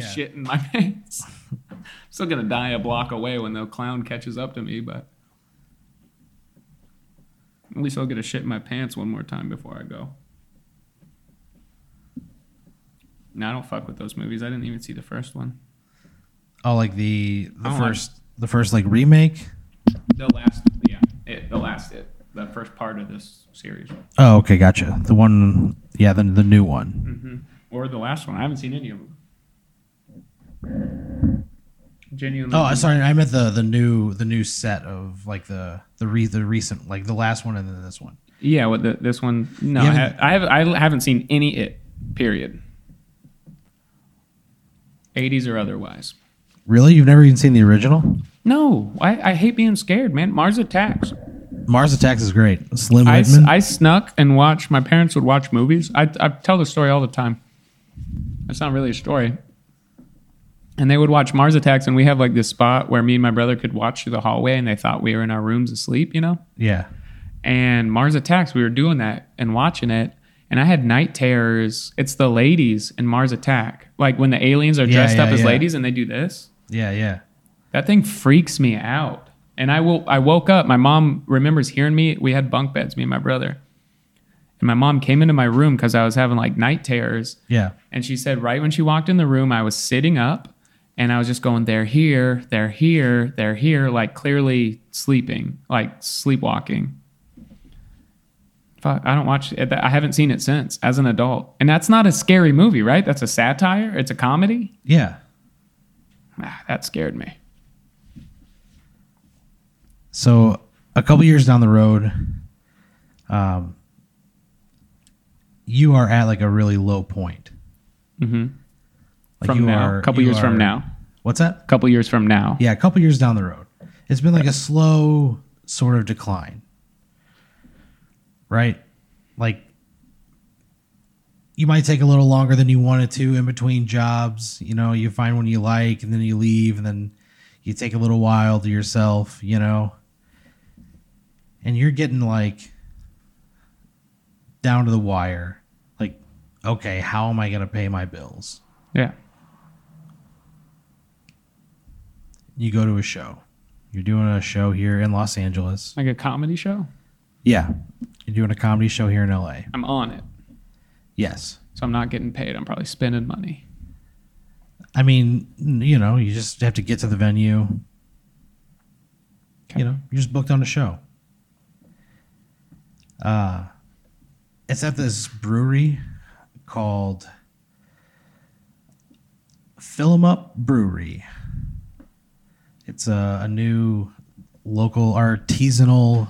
Yeah. shit in my pants. I'm Still gonna die a block away when the clown catches up to me, but at least I'll get a shit in my pants one more time before I go. No, I don't fuck with those movies. I didn't even see the first one. Oh, like the the don't like- first the first like remake. The last, yeah, it, the last, it, the first part of this series, Oh, okay, gotcha. The one, yeah, the the new one. Mm-hmm. or the last one. I haven't seen any of them. Genuinely. Oh, sorry, I meant the the new the new set of like the the re, the recent like the last one and then this one. Yeah, what the, this one? No, I, haven't- ha- I have. I haven't seen any it. Period. 80s or otherwise. Really, you've never even seen the original? No, I, I hate being scared, man. Mars Attacks. Mars Attacks is great. Slim I, s- Whitman. I snuck and watched. My parents would watch movies. I, I tell the story all the time. It's not really a story. And they would watch Mars Attacks, and we have like this spot where me and my brother could watch through the hallway, and they thought we were in our rooms asleep, you know? yeah. and Mars Attacks, we were doing that and watching it, and I had night terrors. It's the ladies in Mars Attack, like when the aliens are Yeah, dressed up as yeah. ladies and they do this. Yeah, yeah. That thing freaks me out. And I will. I woke up. My mom remembers hearing me. We had bunk beds, me and my brother. And my mom came into my room because I was having like night terrors. Yeah. And she said, right when she walked in the room, I was sitting up and I was just going, they're here, they're here, they're here, like clearly sleeping, like sleepwalking. Fuck, I don't watch it. I haven't seen it since as an adult. And that's not a scary movie, right? That's a satire, it's a comedy. Yeah. Ah, that scared me. So a couple years down the road, um, you are at like a really low point. hmm Like from you now, are a couple years from now, What's that? a couple years from now. Yeah, a couple years down the road. It's been like a slow sort of decline. Right? Like you might take a little longer than you wanted to in between jobs. You know, you find one you like and then you leave and then you take a little while to yourself, you know. And you're getting like down to the wire. Like, okay, how am I going to pay my bills? Yeah. You go to a show. You're doing a show here in Los Angeles. Like a comedy show. Yeah. You're doing a comedy show here in LA. I'm on it. Yes. So I'm not getting paid. I'm probably spending money. I mean, you know, you just have to get to the venue. Okay. You know, you're just booked on a show. Uh, it's at this brewery called Fill 'em Up Brewery. It's a, a new local artisanal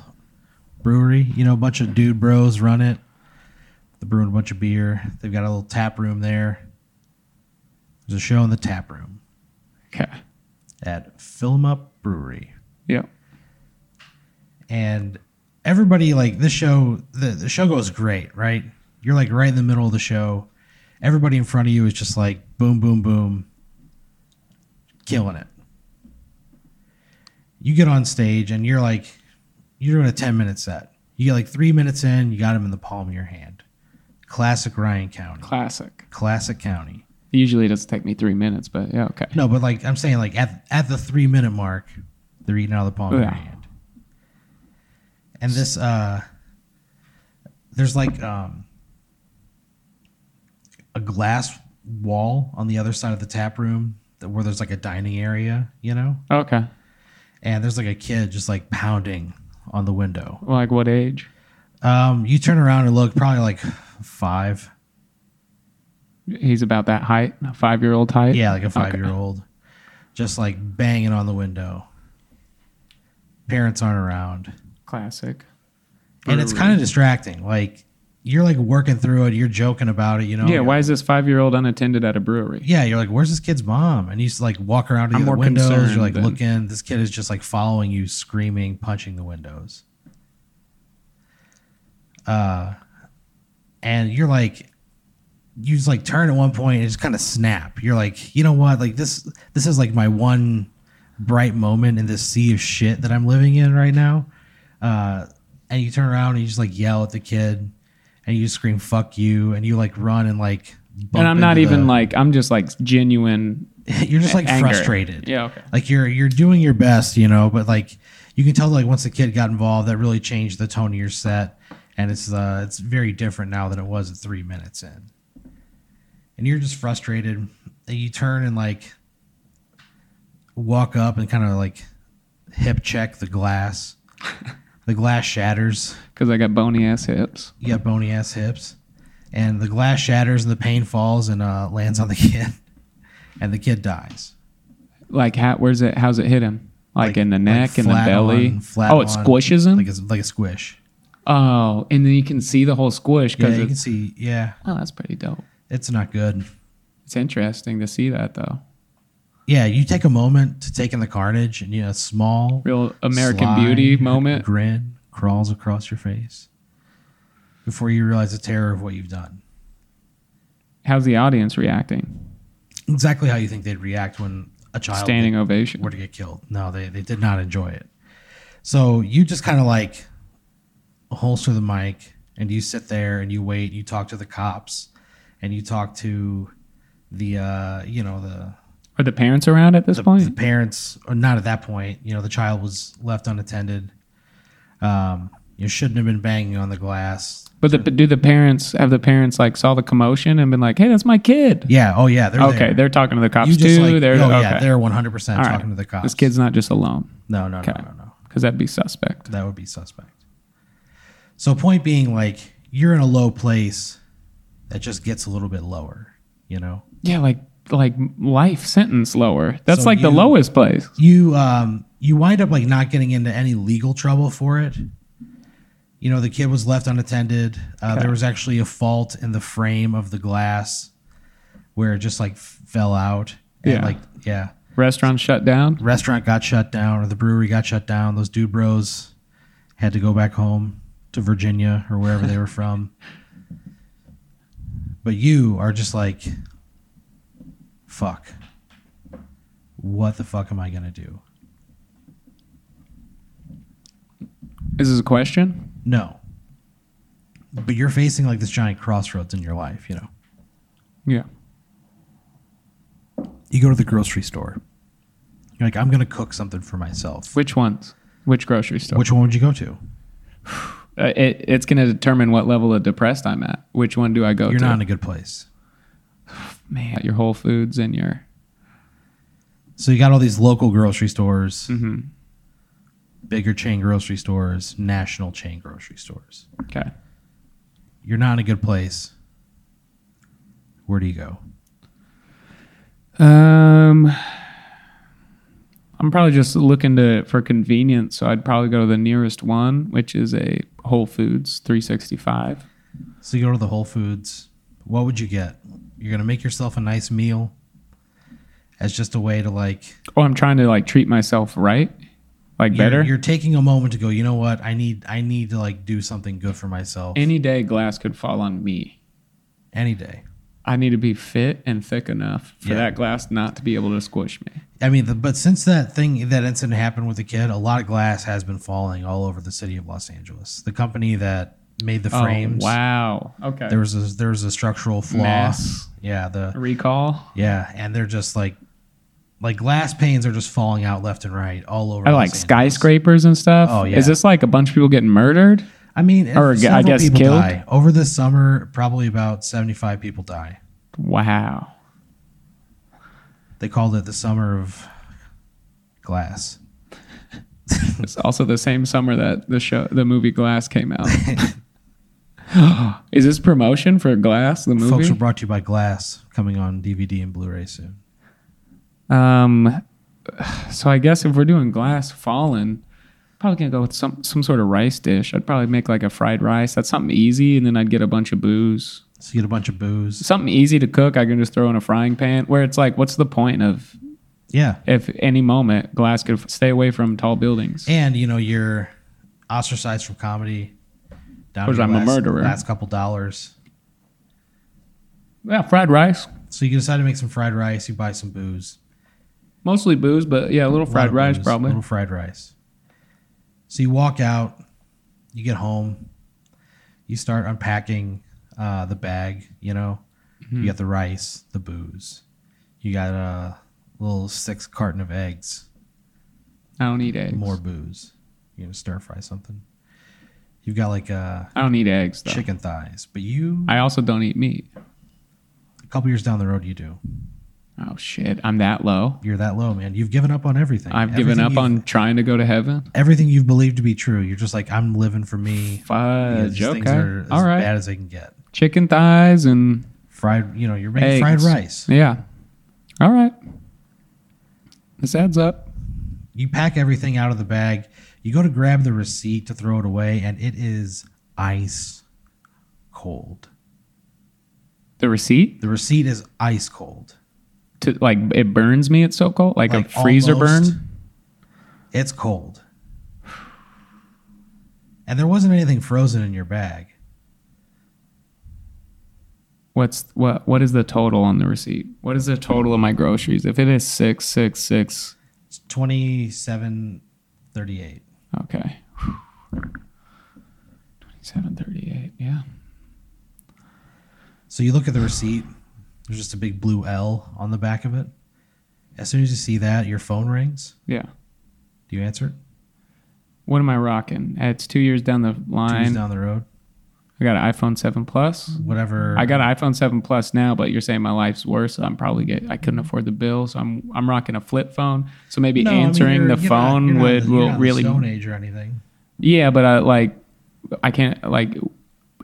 brewery. You know, a bunch of dude bros run it. They're brewing a bunch of beer. They've got a little tap room there. There's a show in the tap room Okay. at Fill 'em Up Brewery. Yeah. and everybody like this show the, the show goes great right you're like right in the middle of the show everybody in front of you is just like boom boom boom killing it you get on stage and you're like you're doing a 10 minute set. You get like three minutes in you got him in the palm of your hand. Classic ryan Cownie. Classic. classic Cownie. Usually it doesn't take me three minutes, but yeah, okay. no but like i'm saying like at, at the three minute mark they're eating out of the palm of your hand. And this uh there's like um a glass wall on the other side of the tap room that, where there's like a dining area you know? Okay. And there's like a kid just like pounding on the window Like what age? um you turn around and look probably like five He's about that height, a five year old height. Yeah, like a five year old. Just like banging on the window. Parents aren't around. Classic. And it's kind of distracting. Like you're like working through it, you're joking about it, you know? yeah, why is this five year old unattended at a brewery? Yeah, you're like, where's this kid's mom? And he's like walk around to I'm the other more windows. concerned You're like than- looking. This kid is just like following you, screaming, punching the windows. Uh, and you're like, you just like turn at one point and just kind of snap. You're like, you know what? Like this, this is like my one bright moment in this sea of shit that I'm living in right now. Uh, and you turn around and you just like yell at the kid and you scream "fuck you" and you like run and like and I'm not even the- like I'm just like genuine. you're just like anger. frustrated. Yeah. Okay. Like you're you're doing your best, you know, but like you can tell like once the kid got involved, that really changed the tone of your set, and it's uh it's very different now than it was at three minutes in. And you're just frustrated, and you turn and like walk up and kind of like hip check the glass. the glass shatters. Because I got bony ass hips. You got bony ass hips, and the glass shatters and the pane falls and uh, lands on the kid, and the kid dies. Like, how, where's it? How's it hit him? Like, Like- in the like neck, in the belly. on- oh, it on, squishes him. like a, like a squish. oh, and then you can see the whole squish Yeah, because you can see. Yeah, oh, that's pretty dope. it's not good. It's interesting to see that though. Yeah, you take a moment to take in the carnage, and you know, a small Real American sly Beauty moment. grin crawls across your face before you realize the terror of what you've done. How's the audience reacting? Exactly how you think they'd react when a child Standing ovation. were to get killed. No, they, they did not enjoy it. So you just kind of like holster the mic and you sit there and you wait. You talk to the cops and you talk to the uh, you know the Are the parents around at this the, point? the parents or not at that point. You know the child was left unattended. Um, you shouldn't have been banging on the glass. but the, do the parents have the parents like saw the commotion and been like, "Hey, that's my kid." Yeah. Oh yeah. They're okay, there. they're talking to the cops too. like, they're oh okay. yeah, they're one hundred percent All right. talking to the cops. This kid's not just alone No, no, Okay. no, no, no. because that'd be suspect. That would be suspect. So point being, like you're in a low place that just gets a little bit lower. You know, Yeah, like like life sentence lower. That's So like the you- lowest place. you um you wind up like not getting into any legal trouble for it. You know, the kid was left unattended. Uh. There was actually a fault in the frame of the glass where it just like f- fell out. And, Yeah. Like yeah, Restaurant shut down. restaurant got shut down or the brewery got shut down. Those dude bros had to go back home to Virginia or wherever they were from. But you are just like, fuck. What the fuck am I gonna do? Is this a question? No. But you're facing like this giant crossroads in your life, you know. Yeah. You go to the grocery store. You're like, I'm gonna cook something for myself. Which ones? Which grocery store? Which one would you go to? Uh, it, it's going to determine what level of depressed I'm at. Which one do I go You're to? not in a good place. Man, your Whole Foods and your So you got all these local grocery stores, Mhm. bigger chain grocery stores, national chain grocery stores. okay. You're not in a good place. Where do you go? Um, I'm probably just looking to for convenience, so I'd probably go to the nearest one, which is a Whole Foods 365. So you go to the Whole Foods. What would you get? You're gonna make yourself a nice meal as just a way to like Oh, I'm trying to like treat myself right, like you're, better. You're taking a moment to go. You know what? I need I need to like do something good for myself Any day, glass could fall on me. any day. I need to be fit and thick enough for Yeah. that glass not to be able to squish me. I mean, the, but since that thing, that incident happened with the kid, a lot of glass has been falling all over the city of Los Angeles. The company that made the oh, frames, Oh, wow. Okay. there was a, there was a structural flaw. Mass Yeah, the recall. yeah, and they're just like like glass panes are just falling out left and right all over. I like skyscrapers and stuff. Oh, yeah. Is this like a bunch of people getting murdered? I mean, Or, I guess, people killed? die over the summer. Probably about seventy five people die. Wow. They called it the summer of glass. It's also the same summer that the show, the movie Glass came out. Is this promotion for Glass, the movie? Folks are brought to you by Glass, coming on DVD and Blu-ray soon. um, so I guess if we're doing Glass Fallen, probably gonna go with some some sort of rice dish. I'd probably make like a fried rice. That's something easy, and then I'd get a bunch of booze. So you get a bunch of booze. Something easy to cook. I can just throw in a frying pan. Where it's like, what's the point of Yeah, if any moment Glass could stay away from tall buildings? and you know you're ostracized from comedy. Down Because I'm a last, murderer. Last couple dollars. Yeah, fried rice. So you decide to make some fried rice. You buy some booze. Mostly booze, but yeah, a little A fried of rice booze, probably. little fried rice. So you walk out. You get home. You start unpacking uh, the bag. You know, You got the rice, the booze. You got a little six carton of eggs, I don't eat eggs. more booze. You're gonna stir fry something. You've got like uh, I don't eat eggs though. chicken thighs, but you I also don't eat meat. a couple years down the road you do. Oh shit, I'm that low. You're that low, man. You've given up on everything. I've given Everything up you've- on trying to go to heaven. everything you've believed to be true. You're just like I'm living for me. Fudge. because things Okay. are as All right. bad as they can get. Chicken thighs and Fried, you know, you're making fried Eggs. rice. yeah. All right. This adds up. You pack everything out of the bag. You go to grab the receipt to throw it away, and it is ice cold. The receipt The receipt is ice cold. to like it burns me. It's so cold, like, Like, a freezer almost. burn. It's cold. And there wasn't anything frozen in your bag. What's what? What is the total on the receipt? What is the total of my groceries? If it is six six six, It's twenty seven thirty eight. Okay. Twenty-seven thirty-eight. Yeah. So you look at the receipt. There's just a big blue L on the back of it. As soon as you see that, your phone rings. Yeah. Do you answer it? What am I rocking? It's two years down the Two line. years down the road. I got an iPhone 7 Plus. Whatever. I got an iPhone 7 Plus now, but you're saying my life's worse. So I'm probably get. I couldn't mm-hmm. afford the bill, so I'm I'm rocking a flip phone. So maybe No, I mean, answering the phone not would the- will really. Stone Age or anything. Yeah, but I like I can't like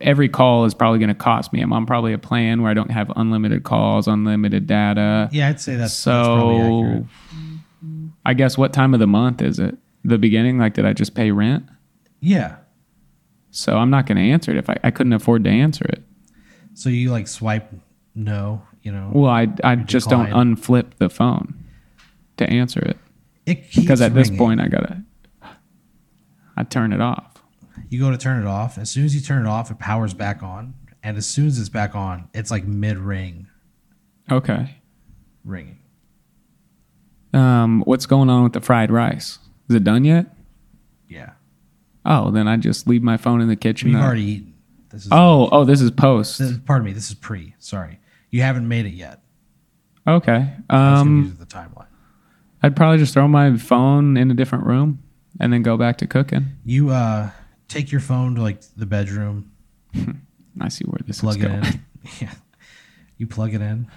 every call is probably going to cost me. I'm on probably a plan where I don't have unlimited calls, unlimited data. Yeah, I'd say that's, that's probably so accurate. I guess what time of the month is it? The beginning? Like, did I just pay rent? Yeah. So I'm not going to answer it if I, I couldn't afford to answer it. So you like swipe no, you know. Well, I I just don't unflip the phone to answer it It keeps because at this point I gotta I turn it off. you go to turn it off. As soon as you turn it off, it powers back on, and as soon as it's back on, it's like mid ring Okay. ringing. Um, what's going on with the fried rice? Is it done yet? Yeah, Oh, then I just leave my phone in the kitchen. you've already eaten. This is oh, oh, this is post. This, pardon me. This is pre. Sorry, you haven't made it yet. Okay. I was gonna Um, use the timeline. I'd probably just throw my phone in a different room and then go back to cooking. You uh take your phone to like the bedroom, I see where this plug is it going. in. yeah, you plug it in.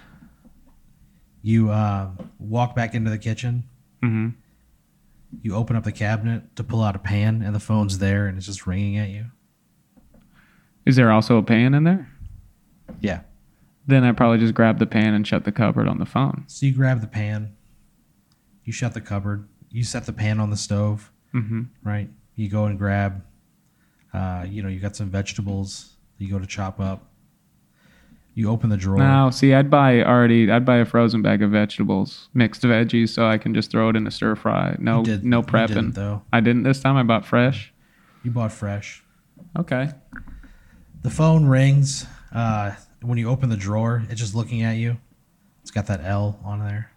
You uh, walk back into the kitchen. hmm You open up the cabinet to pull out a pan, and the phone's there, and it's just ringing at you. Is there also a pan in there? Yeah. Then I probably just grab the pan and shut the cupboard on the phone. So you grab the pan. You shut the cupboard. You set the pan on the stove. hmm right? You go and grab, uh, you know, you got some vegetables. You go to chop up. You open the drawer. Now, see, I'd buy already. I'd buy a frozen bag of vegetables, mixed veggies, so I can just throw it in a stir fry. No, You did- no you prepping. didn't, though. I didn't this time. I bought fresh. You bought fresh. Okay. The phone rings. Uh, when you open the drawer, it's just looking at you. It's got that L on there.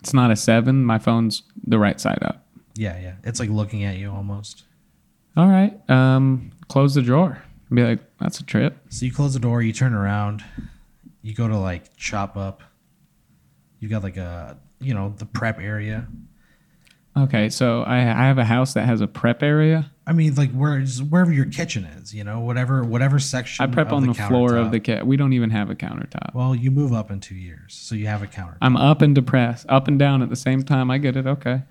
It's not a seven. My phone's the right side up. Yeah, yeah. It's like looking at you almost. All right. Um, close the drawer. Be like, that's a trip. So you close the door. You turn around. You go to like chop up. You got like a, you know, the prep area. Okay, so I, I have a house that has a prep area. I mean, like where wherever your kitchen is, you know, whatever whatever section. I prep of on the, floor of the kit. We don't even have a countertop. Well, you move up in two years, so you have a counter. I'm up and depressed, up and down at the same time. I get it. Okay.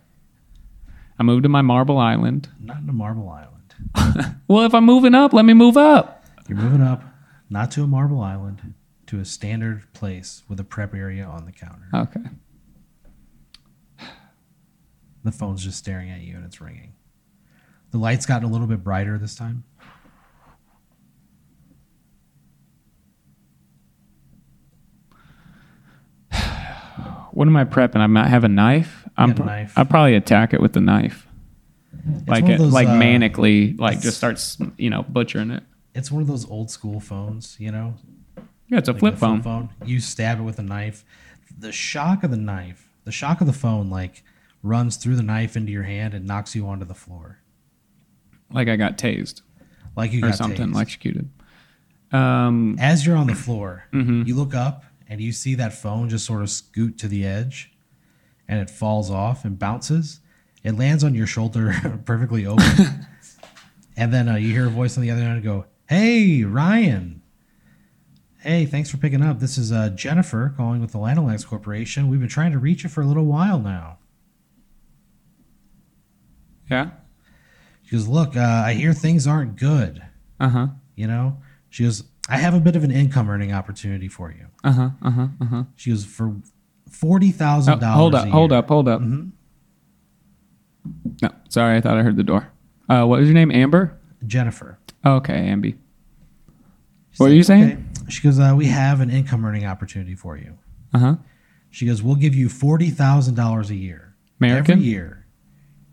I moved to my marble island. Not in a marble island. Well, if I'm moving up, let me move up. You're moving up, not to a marble island, to a standard place with a prep area on the counter. Okay. The phone's just staring at you and it's ringing. The light's gotten a little bit brighter this time. What am I prepping? I might have a knife. I'm pro- knife. I'd probably attack it with the knife. like one it, those, like uh, manically, like just starts, you know, butchering it. It's one of those old school phones, you know, Yeah, it's a like flip the phone. You stab it with a knife. The shock of the knife, the shock of the phone, like runs through the knife into your hand and knocks you onto the floor, Like I got tased like you or got something, tased. electrocuted. Um, As you're on the floor, Mhm. you look up and you see that phone just sort of scoot to the edge and it falls off and bounces. It lands on your shoulder perfectly open. and then uh, you hear a voice on the other end go, Hey, Ryan. Hey, thanks for picking up. This is uh, Jennifer calling with the Lanolax Corporation. We've been trying to reach you for a little while now. yeah. She goes, Look, uh, I hear things aren't good. Uh huh. You know? She goes, I have a bit of an income earning opportunity for you. Uh huh. Uh huh. Uh huh. She goes, For $40,000. Oh, hold up. Hold up. Hold up. Mhm. No, sorry. I thought I heard the door. Uh, what was your name? Amber. Jennifer. Okay. She's What like, you saying? "Okay." She goes, uh, We have an income earning opportunity for you. Uh huh. She goes, We'll give you $40,000 a year. American. Every year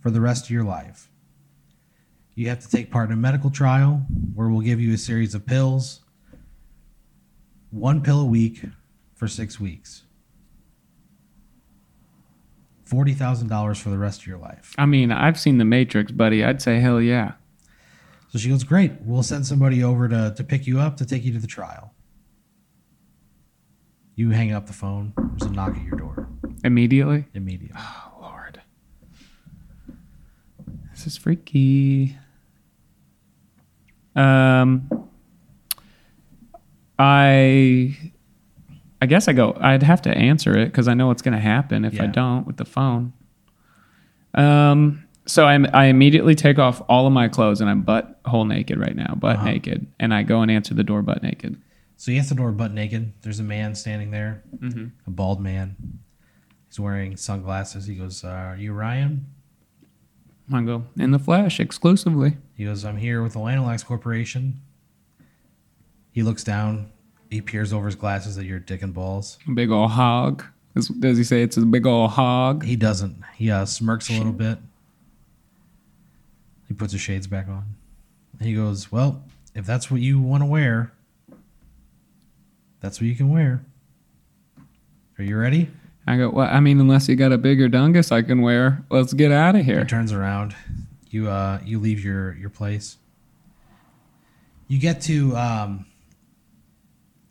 for the rest of your life. You have to take part in a medical trial where we'll give you a series of pills, one pill a week for six weeks. $40,000 for the rest of your life. I mean, I've seen The Matrix, buddy. I'd say hell yeah. So she goes, Great. We'll send somebody over to, to pick you up to take you to the trial. You hang up the phone. There's a knock at your door Immediately. immediately. Oh Lord, this is freaky. Um, I, I guess I go. I'd have to answer it because I know what's going to happen if I don't with the phone. Um, so I I immediately take off all of my clothes and I'm butt hole naked right now, butt Uh-huh. naked, and I go and answer the door butt naked. So you answer the door butt naked. There's a man standing there, Mm-hmm. a bald man. He's wearing sunglasses. He goes, uh, Are you Ryan? I go in the flesh exclusively. He goes, I'm here with the Lanolax Corporation. He looks down. He peers over his glasses at your dick and balls. Big ol' hog. Does, does he say it's a big ol' hog? He doesn't. He uh, smirks a little bit. He puts his shades back on. And he goes, Well, if that's what you want to wear, that's what you can wear. Are you ready? I go, well, I mean, unless you got a bigger dungus I can wear, let's get out of here. He turns around. You uh you leave your your place. You get to um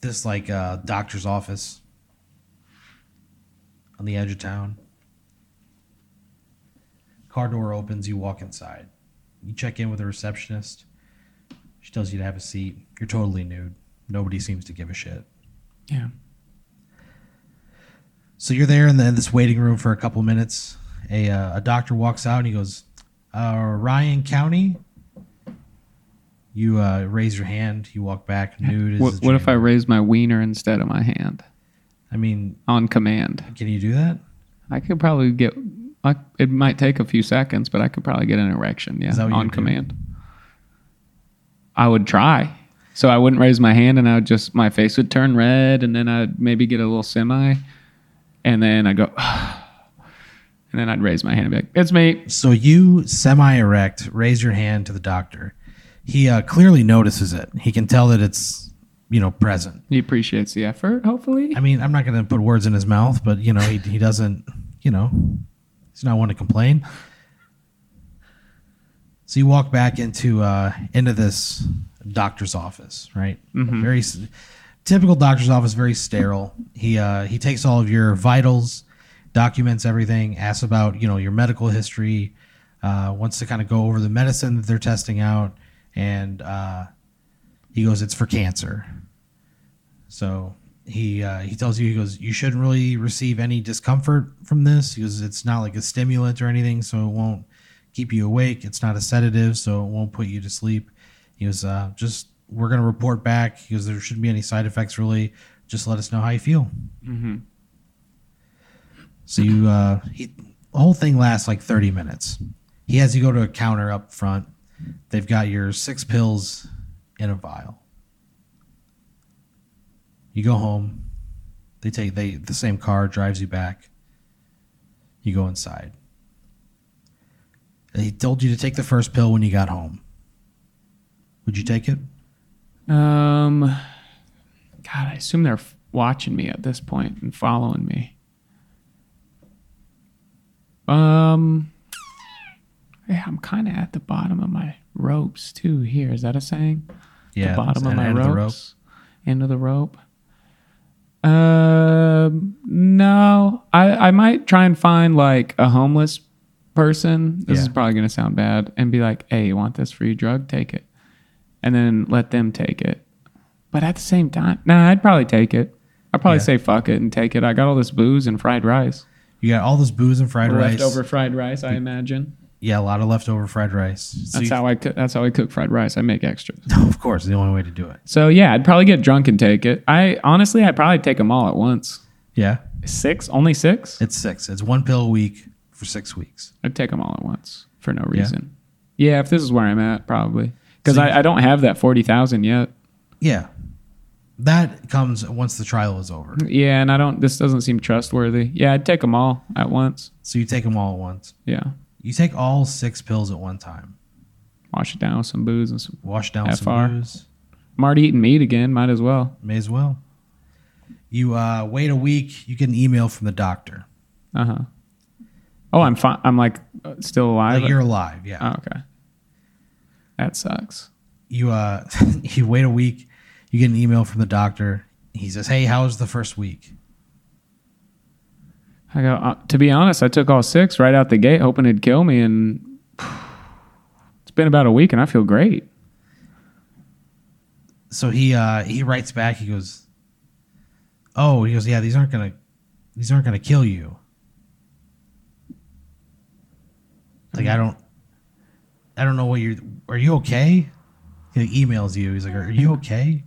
this like uh doctor's office on the edge of town. Car door opens, you walk inside. You check in with a receptionist. She tells you to have a seat. You're totally nude. Nobody seems to give a shit. Yeah. So you're there in, the, in this waiting room for a couple minutes. A, uh, a doctor walks out and he goes, uh, Ryan Cownie? You uh, raise your hand. You walk back nude. What, what if I raise my wiener instead of my hand I mean, on command? can you do that? I could probably get. I, it might take a few seconds, but I could probably get an erection. Yeah, Is that what you on do? command. I would try. So I wouldn't raise my hand, and I would just my face would turn red, and then I'd maybe get a little semi, and then I'd go, and then I'd raise my hand and be like, "It's me." So you semi erect, raise your hand to the doctor. He uh, clearly notices it. He can tell that it's, you know, present. He appreciates the effort. Hopefully, I mean, I'm not going to put words in his mouth, but, you know, he, he doesn't, you know, he's not one to complain. So you walk back into uh, into this doctor's office, right? Very s- typical doctor's office, very sterile. He uh, he takes all of your vitals, documents everything, asks about you know your medical history, uh, wants to kind of go over the medicine that they're testing out, and uh, he goes, "It's for cancer." So he uh, he tells you he goes, "You shouldn't really receive any discomfort from this." because "It's not like a stimulant or anything, so it won't keep you awake. It's not a sedative, so it won't put you to sleep." He goes, uh, "Just we're gonna report back." He goes, "There shouldn't be any side effects really. Just let us know how you feel." mm-hmm. So you uh, he the whole thing lasts like thirty minutes. He has you go to a counter up front. They've got your six pills in a vial. You go home. They take they the same car drives you back. You go inside. They told you to take the first pill when you got home. Would you take it? Um, God, I assume they're watching me at this point and following me. Um, yeah, I'm kind of at the bottom of my ropes too. Here, is that a saying? Yeah, the bottom of my end of the ropes. End of the rope. Um, no, I I might try and find like a homeless person. This is probably gonna sound bad, and be like, "Hey, you want this free drug? Take it," and then let them take it. But at the same time, nah, I'd probably take it. I'd probably Yeah. say fuck it and take it. I got all this booze and fried rice, You got all this booze and fried rice. leftover fried rice. I imagine Yeah, a lot of leftover fried rice. So that's you- how I cook. That's how I cook fried rice. I make extras. of course, the only way to do it. So yeah, I'd probably get drunk and take it. I honestly, I'd probably take them all at once. Yeah, Six, only six. it's six. It's one pill a week for six weeks. I'd take them all at once for no reason. Yeah, if this is where I'm at, probably because So I, I don't have that forty thousand yet. Yeah, that comes once the trial is over. Yeah, and I don't. This doesn't seem trustworthy. Yeah, I'd take them all at once. So you take them all at once. Yeah, You take all six pills at one time. wash it down with some booze and some. Wash down FR. some booze. I'm already eating meat again. Might as well. May as well. You uh, wait a week. You get an email from the doctor. Uh huh. Oh, I'm fine. I'm like uh, still alive. Like you're alive. Yeah. oh, okay. That sucks. you uh you wait a week you get an email from the doctor he says hey how was the first week I go. Uh, to be honest, I took all six right out the gate, hoping it'd kill me, and it's been about a week, and I feel great. so he uh he writes back he goes oh he goes yeah these aren't gonna these aren't gonna kill you like i don't i don't know what you're are you okay he emails you he's like are you okay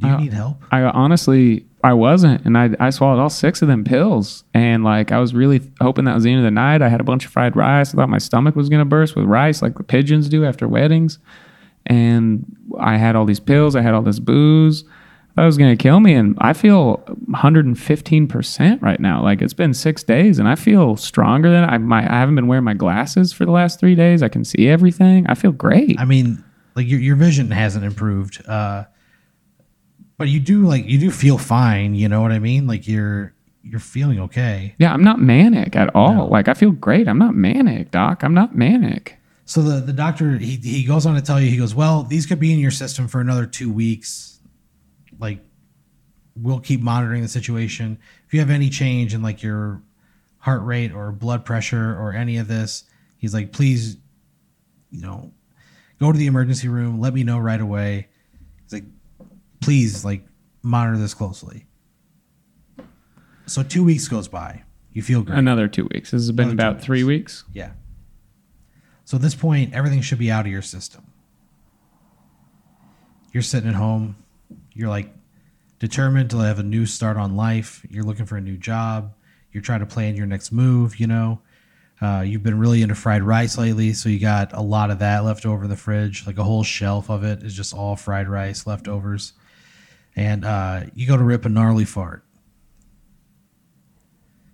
do you Uh, need help I honestly, I wasn't, and I I swallowed all six of them pills, and like I was really hoping that was the end of the night. I had a bunch of fried rice. I thought my stomach was gonna burst with rice, like the pigeons do after weddings, and I had all these pills. I had all this booze. That was gonna kill me, and I feel 115 percent right now. Like it's been six days, and I feel stronger than I. My I haven't been wearing my glasses for the last three days. I can see everything. I feel great. i mean like your, your vision hasn't improved uh but you do like you do feel fine you know what i mean like you're you're feeling okay yeah, I'm not manic at all. No. Like I feel great. I'm not manic, doc. I'm not manic. So the, the doctor he, he goes on to tell you he goes well these could be in your system for another two weeks like we'll keep monitoring the situation if you have any change in like your heart rate or blood pressure or any of this he's like please you know go to the emergency room let me know right away please like monitor this closely so two weeks goes by you feel great Another two weeks. This has been Another about three weeks. yeah. So at this point, everything should be out of your system. You're sitting at home. You're like determined to have a new start on life. You're looking for a new job. You're trying to plan your next move. You know, uh, you've been really into fried rice lately, so you got a lot of that left over in the fridge. Like a whole shelf of it is just all fried rice leftovers. And uh, you go to rip a gnarly fart.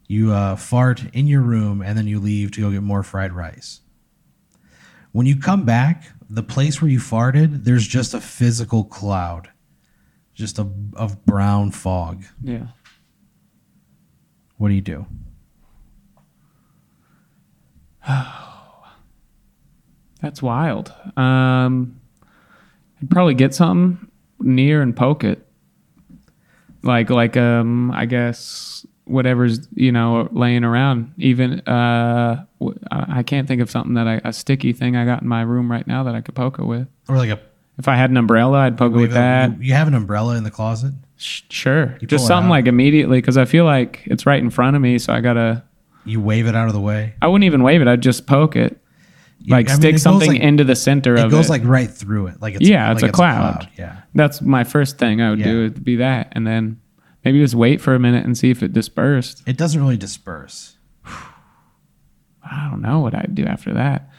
You uh, fart in your room and then you leave to go get more fried rice. When you come back, the place where you farted, there's just a physical cloud, just a of brown fog. Yeah. What do you do? That's wild. Um, I'd probably get something near and poke it. Like, like, um, I guess whatever's you know laying around. Even uh, I can't think of something that I a sticky thing I got in my room right now that I could poke it with. Or like a If I had an umbrella, I'd poke it with that. You, you have an umbrella in the closet. Sh- Sure, You just pull it something out. like immediately because I feel like it's right in front of me, so I gotta. You wave it out of the way. I wouldn't even wave it. I'd just poke it, Like I mean, stick something like- into the center of It of goes it. like right through it. Like it's Yeah, it's like a cloud. Yeah. That's my first thing I would do. Yeah. Would be that, and then maybe just wait for a minute and see if it dispersed. It doesn't really disperse. I don't know what I'd do after that.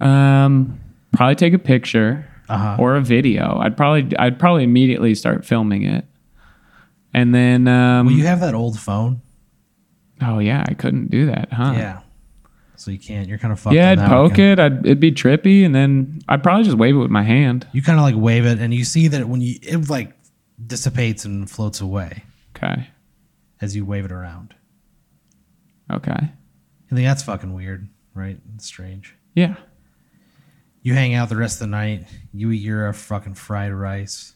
Um, probably take a picture Uh-huh. or a video. I'd probably I'd probably immediately start filming it, and then um, Well, you have that old phone. oh yeah, I couldn't do that, huh? Yeah. So you can't. You're kind of fucked. Yeah, I'd that poke it. I'd it'd be trippy, and then I'd probably just wave it with my hand. You kind of like wave it, and you see that when you it like dissipates and floats away Okay. as you wave it around. Okay. I think that's fucking weird, right? It's strange. Yeah. You hang out the rest of the night. You eat your uh, fucking fried rice.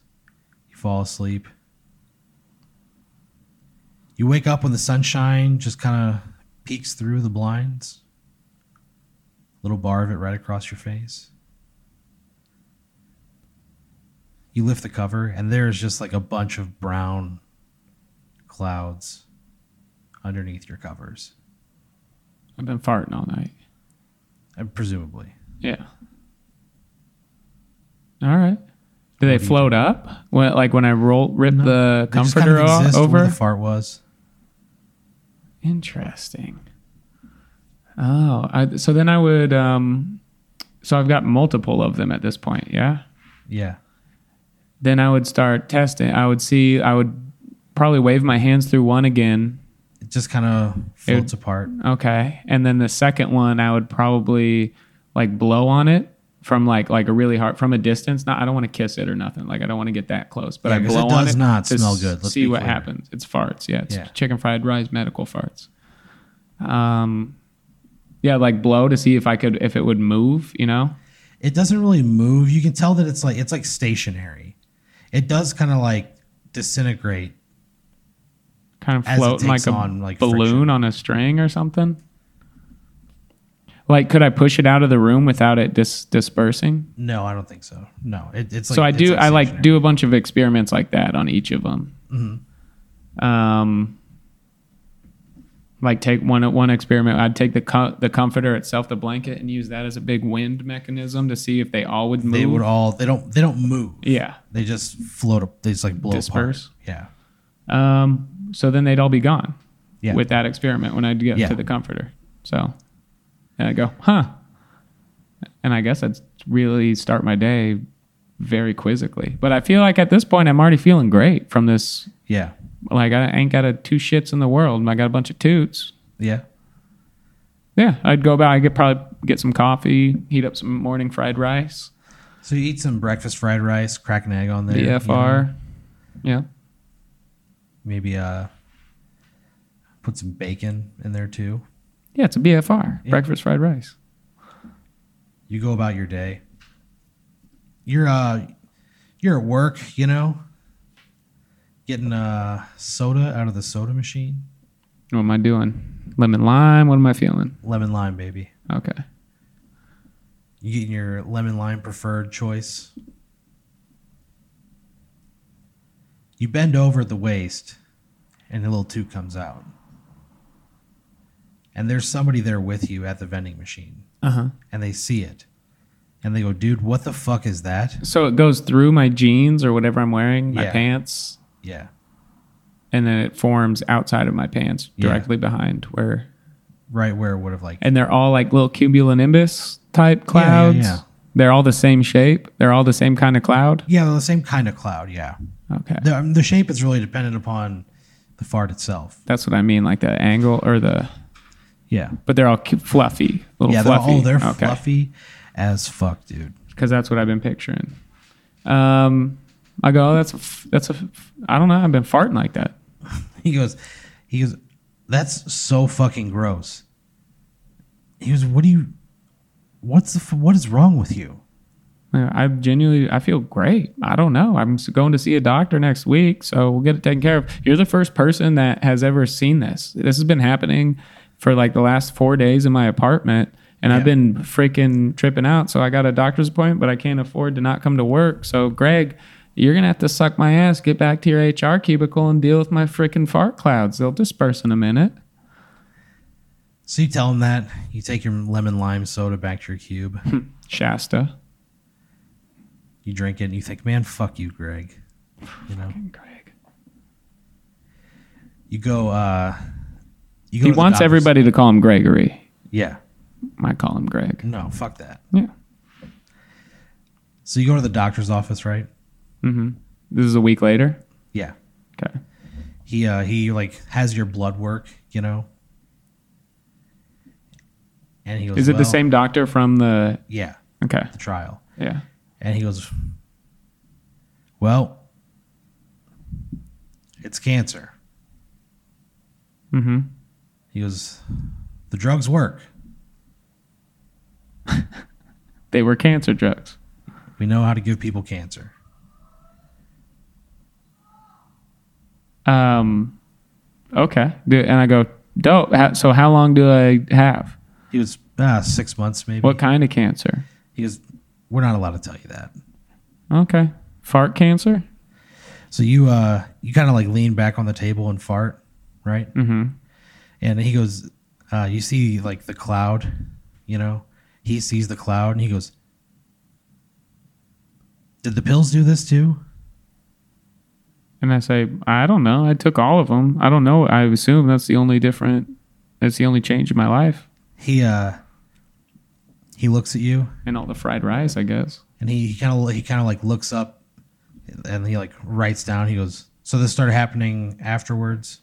You fall asleep. You wake up when the sunshine just kind of peeks through the blinds. Little bar of it right across your face. You lift the cover, and there's just like a bunch of brown clouds underneath your covers. I've been farting all night. And presumably. Yeah. All right. Do they What do float up? When, like when I roll, rip No, the comforter kind of over? the fart was. Interesting. Oh, I, so then I would. Um, so I've got multiple of them at this point. Yeah. Yeah. Then I would start testing. I would see. I would probably wave my hands through one again. It just kind of floats apart. Okay, and then the second one, I would probably like blow on it from like like a really hard from a distance. Not I don't want to kiss it or nothing. Like I don't want to get that close. But Yeah, I blow it on does it not to smell good. Let's see what clear. happens. It's farts. Yeah, it's Yeah. chicken fried rice medical farts. Um, yeah, like blow to see if I could if it would move. You know. It doesn't really move. You can tell that it's like it's like stationary. It does kind of like disintegrate. kind of floating like a on, like, balloon friction. on a string or something. Like, could I push it out of the room without it dis- dispersing? No, I don't think so. No, it, it's like so I do. I like do a bunch of experiments like that on each of them. Mm-hmm. Um, like take one one experiment. I'd take the the comforter itself, the blanket, and use that as a big wind mechanism to see if they all would move. They would all. They don't. They don't move. yeah. They just float up. They just like blow Disperse? apart. Yeah. Um, so then they'd all be gone. Yeah. With that experiment when I'd get Yeah. to the comforter. So and I go, huh. And I guess I'd really start my day very quizzically. But I feel like at this point I'm already feeling great from this Yeah. Like I ain't got a two shits in the world. I got a bunch of toots. Yeah. Yeah, I'd go back. I could probably get some coffee, heat up some morning fried rice, So you eat some breakfast fried rice, crack an egg on there. you know, BFR. Yeah, maybe uh, put some bacon in there too. yeah, it's a BFR, Yeah. breakfast fried rice. You go about your day. You're uh, you're at work. You know, getting uh soda out of the soda machine. What am I doing? Lemon lime. What am I feeling? Lemon lime, baby. Okay. You getting your lemon lime preferred choice. You bend over at the waist, and a little tube comes out. And there's somebody there with you at the vending machine, Uh huh. and they see it, and they go, "Dude, what the fuck is that?" So it goes through my jeans or whatever I'm wearing, my Yeah. pants, Yeah, and then it forms outside of my pants, Yeah. directly behind where. right where it would have like And they're all like little cumulonimbus type clouds. yeah. They're all the same shape. They're all the same kind of cloud. yeah, the same kind of cloud. Yeah, Okay. the, um, the shape is really dependent upon the fart itself. That's what I mean, like the angle or the. Yeah, But they're all cu- fluffy, little yeah. They're, fluffy. oh, they're okay. fluffy as fuck, dude. because that's what I've been picturing. Um, I go, oh, that's a, f- that's a, f- I don't know. I've been farting like that. He goes, he goes, that's so fucking gross. He goes, what do you, what's the, f- what is wrong with you? I genuinely, I feel great. I don't know. I'm going to see a doctor next week, so we'll get it taken care of. You're the first person that has ever seen this. This has been happening for like the last four days in my apartment, and I've been freaking tripping out. So I got a doctor's appointment, but I can't afford to not come to work. So Greg, you're gonna have to suck my ass, get back to your HR cubicle, and deal with my freaking fart clouds. They'll disperse in a minute. So you tell him that, you take your lemon lime soda back to your cube, Shasta. you drink it, and you think, man, fuck you, Greg. You know, Greg. you go, uh, you go He wants everybody to call him Gregory. Yeah. I call him Greg. No, fuck that. Yeah. So you go to the doctor's office, right? Hmm This is a week later. Yeah. Okay. He, uh, he like has your blood work, you know? And he goes, Is it the same doctor from the? Yeah. Okay. The trial. Yeah. And he goes, Well, it's cancer. Mm-hmm. He goes, The drugs work. They were cancer drugs. We know how to give people cancer. Um, okay. And I go, dope. So how long do I have? He was uh, six months maybe. What kind of cancer? He goes, we're not allowed to tell you that. Okay. Fart cancer? So you uh you kind of like lean back on the table and fart, right? Mm-hmm. And he goes, uh, you see like the cloud, you know? He sees the cloud and he goes, Did the pills do this too? And I say, I don't know. I took all of them. I don't know. I assume that's the only different. That's the only change in my life. He uh he looks at you And all the fried rice, I guess. and he, kind of he kind of like looks up and he like writes down. He goes, "So this started happening afterwards,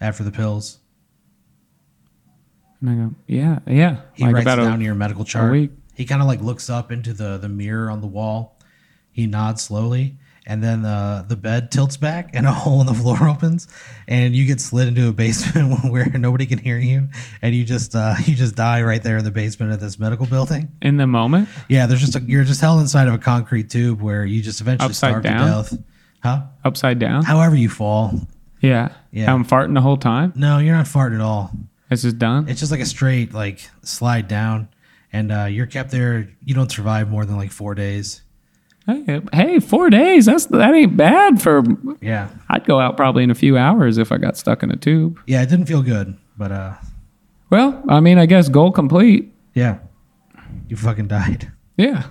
after the pills." And I go, yeah, yeah. He like writes down a, your medical chart. He kind of like looks up into the the mirror on the wall. He nods slowly, and then uh, the bed tilts back, and a hole in the floor opens, and you get slid into a basement where nobody can hear you, and you just uh, you just die right there in the basement of this medical building. in the moment. Yeah, there's just a, you're just held inside of a concrete tube where you just eventually Upside starve down? to death. Huh? upside down. However you fall. Yeah. Yeah. I'm farting the whole time. No, you're not farting at all. It's just done. It's just like a straight like slide down, and uh, you're kept there. You don't survive more than like four days. Hey, hey, four days. That's that ain't bad for. Yeah, I'd go out probably in a few hours if I got stuck in a tube. yeah, it didn't feel good, but uh, Well, I mean, I guess goal complete. yeah, you fucking died. Yeah.